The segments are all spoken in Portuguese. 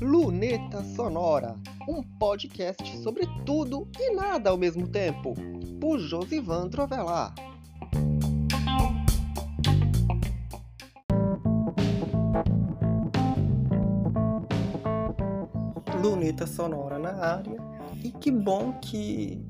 Luneta Sonora, um podcast sobre tudo e nada ao mesmo tempo, por Josivan Trovelar. Luneta Sonora na área, e que bom que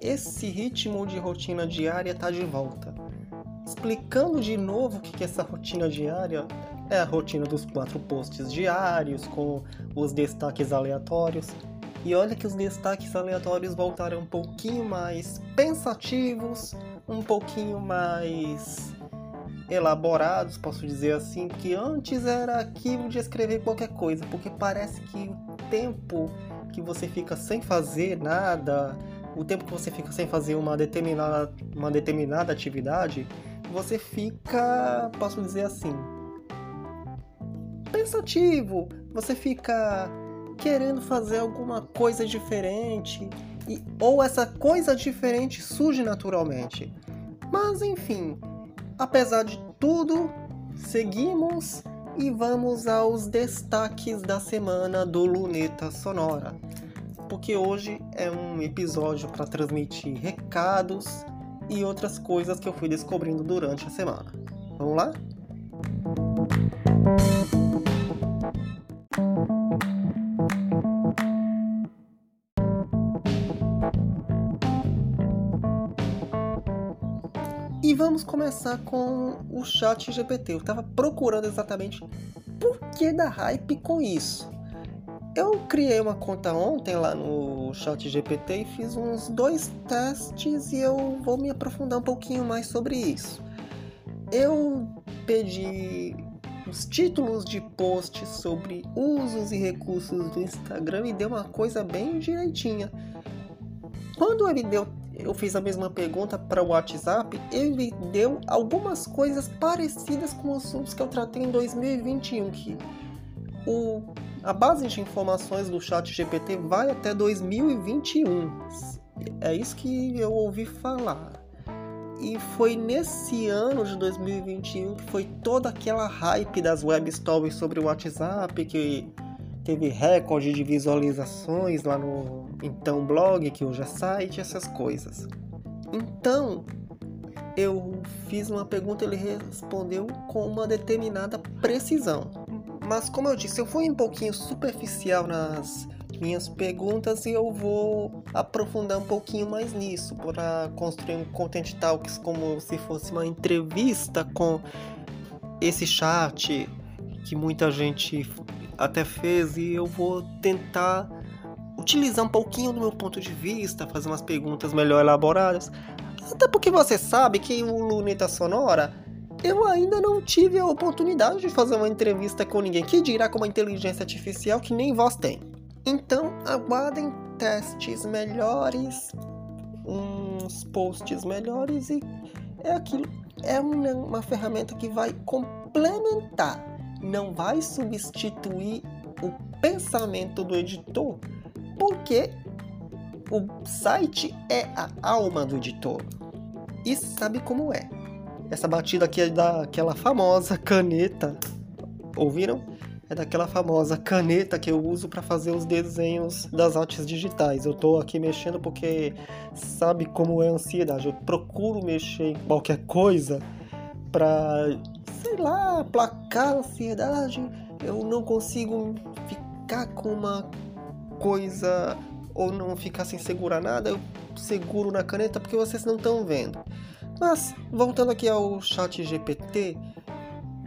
esse ritmo de rotina diária está de volta. Explicando de novo o que é essa rotina diária, é a rotina dos quatro posts diários, com os destaques aleatórios. E olha que os destaques aleatórios voltaram um pouquinho mais pensativos, um pouquinho mais elaborados, posso dizer assim, que antes era aquilo de escrever qualquer coisa, porque parece que o tempo que você fica sem fazer nada, o tempo que você fica sem fazer uma determinada, uma determinada atividade, você fica, posso dizer assim, pensativo, você fica querendo fazer alguma coisa diferente, e, ou essa coisa diferente surge naturalmente. Mas enfim, apesar de tudo, seguimos e vamos aos destaques da semana do Luneta Sonora. Porque hoje é um episódio para transmitir recados e outras coisas que eu fui descobrindo durante a semana. Vamos lá? E vamos começar com o chat GPT. Eu estava procurando exatamente por que da hype com isso. Eu criei uma conta ontem lá no chat GPT e fiz uns dois testes e eu vou me aprofundar um pouquinho mais sobre isso. Eu pedi os títulos de posts sobre usos e recursos do Instagram e deu uma coisa bem direitinha. Quando ele deu, eu fiz a mesma pergunta para o WhatsApp, ele deu algumas coisas parecidas com assuntos que eu tratei em 2021, que o a base de informações do chat GPT vai até 2021. É isso que eu ouvi falar. E foi nesse ano de 2021 que foi toda aquela hype das web stories sobre o WhatsApp, que teve recorde de visualizações lá no então blog, que hoje é site, essas coisas. Então, eu fiz uma pergunta, ele respondeu com uma determinada precisão. Mas como eu disse, eu fui um pouquinho superficial nas minhas perguntas e eu vou aprofundar um pouquinho mais nisso para construir um Content Talks como se fosse uma entrevista com esse chat que muita gente até fez e eu vou tentar utilizar um pouquinho do meu ponto de vista, fazer umas perguntas melhor elaboradas. Até porque você sabe que o Luneta Sonora eu ainda não tive a oportunidade de fazer uma entrevista com ninguém que dirá com uma inteligência artificial que nem voz tem. Então, aguardem testes melhores, uns posts melhores e é aquilo. É uma, uma ferramenta que vai complementar, não vai substituir o pensamento do editor, porque o site é a alma do editor. E sabe como é? Essa batida aqui é daquela famosa caneta. Ouviram? É daquela famosa caneta que eu uso para fazer os desenhos das artes digitais. Eu tô aqui mexendo porque sabe como é a ansiedade. Eu procuro mexer em qualquer coisa para, sei lá, placar a ansiedade. Eu não consigo ficar com uma coisa ou não ficar sem segurar nada. Eu seguro na caneta porque vocês não estão vendo. Mas, voltando aqui ao chat GPT,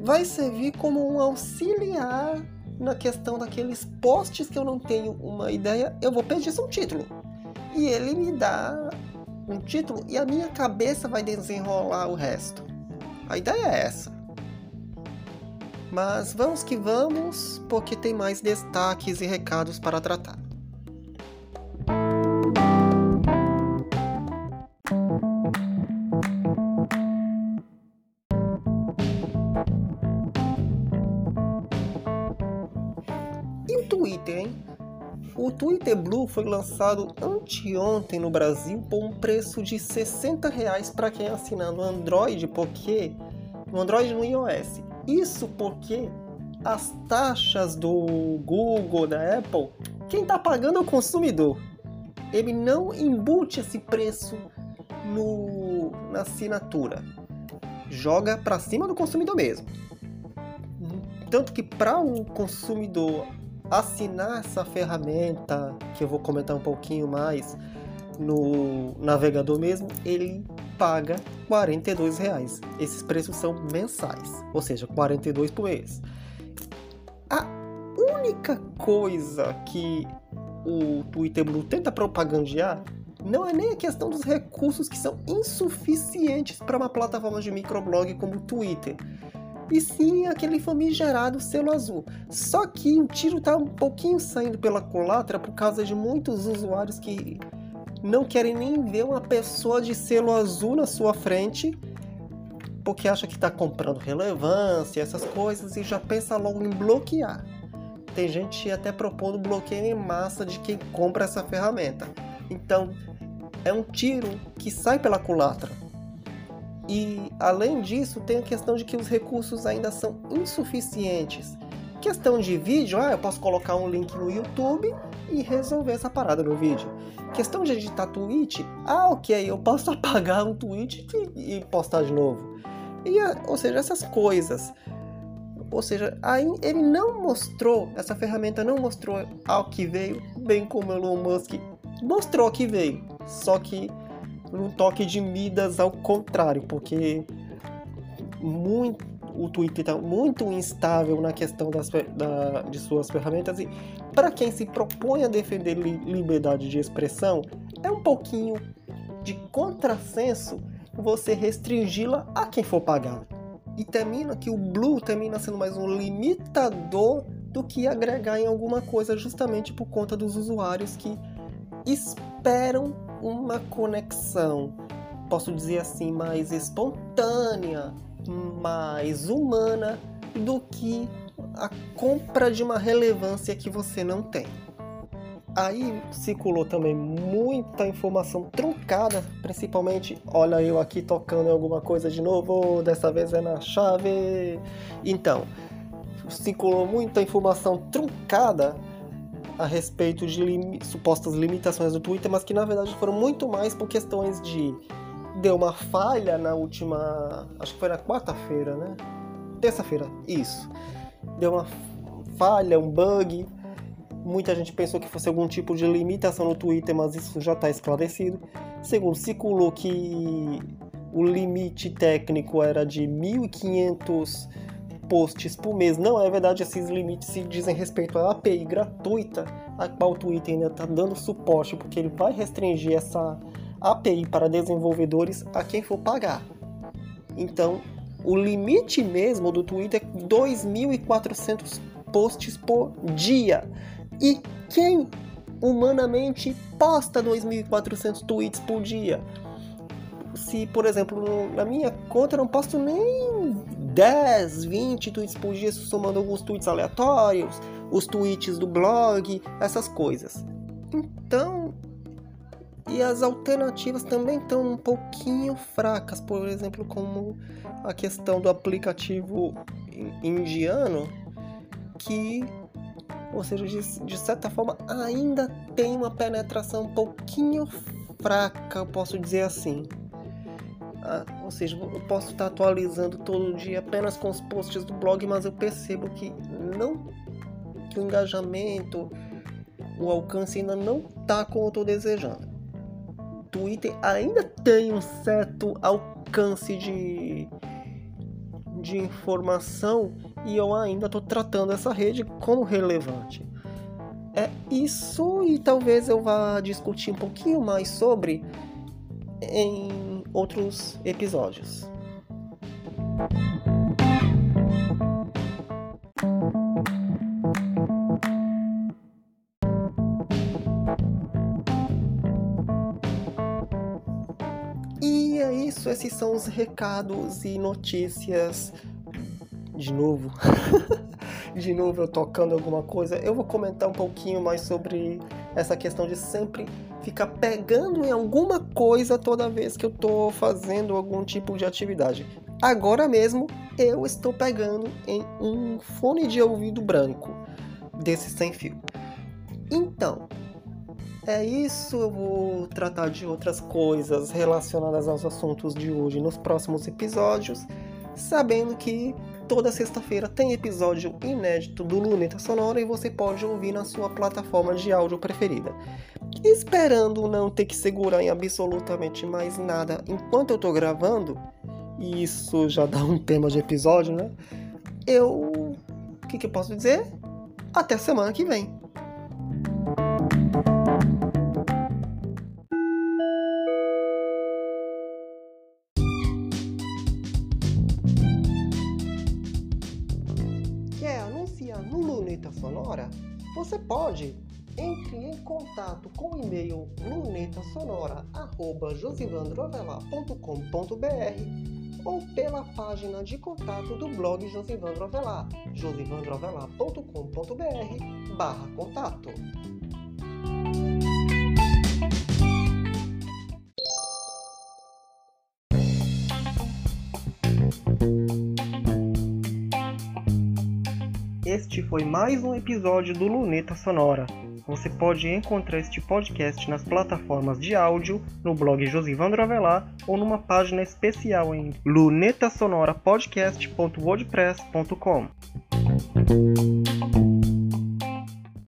vai servir como um auxiliar na questão daqueles posts que eu não tenho uma ideia, eu vou pedir um título. E ele me dá um título e a minha cabeça vai desenrolar o resto. A ideia é essa. Mas vamos que vamos, porque tem mais destaques e recados para tratar. Twitter, hein? O Twitter Blue foi lançado anteontem no Brasil por um preço de 60 reais para quem assinar no Android, porque no Android no iOS. Isso porque as taxas do Google, da Apple, quem está pagando é o consumidor. Ele não embute esse preço no, na assinatura. Joga para cima do consumidor mesmo. Tanto que para o consumidor assinar essa ferramenta, que eu vou comentar um pouquinho mais no navegador mesmo, ele paga R$ reais. Esses preços são mensais, ou seja, 42 por mês. A única coisa que o Twitter Blue tenta propagandear não é nem a questão dos recursos que são insuficientes para uma plataforma de microblog como o Twitter, e sim aquele famigerado selo azul. Só que o tiro está um pouquinho saindo pela culatra por causa de muitos usuários que não querem nem ver uma pessoa de selo azul na sua frente, porque acha que está comprando relevância, essas coisas, e já pensa logo em bloquear. Tem gente até propondo bloqueio em massa de quem compra essa ferramenta. Então, é um tiro que sai pela culatra. E além disso, tem a questão de que os recursos ainda são insuficientes. Questão de vídeo, ah, eu posso colocar um link no YouTube e resolver essa parada no vídeo. Questão de editar tweet, ah, ok, eu posso apagar um tweet e, e postar de novo. E, ou seja, essas coisas. Ou seja, aí ele não mostrou, essa ferramenta não mostrou ao que veio, bem como Elon Musk mostrou que veio. Só que num toque de Midas ao contrário, porque muito, o Twitter está muito instável na questão das, da, de suas ferramentas e para quem se propõe a defender li, liberdade de expressão, é um pouquinho de contrassenso você restringi-la a quem for pagar. E termina que o Blue termina sendo mais um limitador do que agregar em alguma coisa, justamente por conta dos usuários que esperam uma conexão, posso dizer assim, mais espontânea, mais humana do que a compra de uma relevância que você não tem. Aí circulou também muita informação truncada, principalmente, olha eu aqui tocando em alguma coisa de novo, dessa vez é na chave. Então, circulou muita informação truncada a respeito de lim supostas limitações do Twitter, mas que na verdade foram muito mais por questões de deu uma falha na última, acho que foi na quarta-feira, né? Terça-feira, isso. Deu uma falha, um bug Muita gente pensou que fosse algum tipo de limitação no Twitter, mas isso já está esclarecido. Segundo, circulou que o limite técnico era de 1.500 posts por mês. Não é verdade, esses limites se dizem respeito à API gratuita, a qual o Twitter ainda está dando suporte, porque ele vai restringir essa API para desenvolvedores a quem for pagar. Então, o limite mesmo do Twitter é 2.400 posts por dia. E quem humanamente posta 2.400 tweets por dia? Se, por exemplo, na minha conta eu não posto nem 10, 20 tweets por dia, somando alguns tweets aleatórios, os tweets do blog, essas coisas. Então, e as alternativas também estão um pouquinho fracas, por exemplo, como a questão do aplicativo indiano, que ou seja, de, de certa forma ainda tem uma penetração um pouquinho fraca, eu posso dizer assim. Ah, ou seja, eu posso estar atualizando todo dia apenas com os posts do blog, mas eu percebo que não que o engajamento, o alcance ainda não está como eu estou desejando. Twitter ainda tem um certo alcance de, de informação e eu ainda estou tratando essa rede como relevante. É isso e talvez eu vá discutir um pouquinho mais sobre em outros episódios. E é isso, esses são os recados e notícias de novo, de novo eu tocando alguma coisa, eu vou comentar um pouquinho mais sobre essa questão de sempre ficar pegando em alguma coisa toda vez que eu tô fazendo algum tipo de atividade. Agora mesmo eu estou pegando em um fone de ouvido branco desse sem fio. Então, é isso. Eu vou tratar de outras coisas relacionadas aos assuntos de hoje nos próximos episódios, sabendo que toda sexta-feira tem episódio inédito do Luneta Sonora e você pode ouvir na sua plataforma de áudio preferida. Esperando não ter que segurar em absolutamente mais nada enquanto eu tô gravando, e isso já dá um tema de episódio, né? Eu. O que, que eu posso dizer? Até semana que vem. Contato com o e-mail lunetasonora.josivandroavelar.com.br ou pela página de contato do blog Josivandro Avelar, josivandroavelar.com.br barra contato. Este foi mais um episódio do Luneta Sonora. Você pode encontrar este podcast nas plataformas de áudio, no blog Josivandro Avelar ou numa página especial em lunetasonorapodcast.wordpress.com.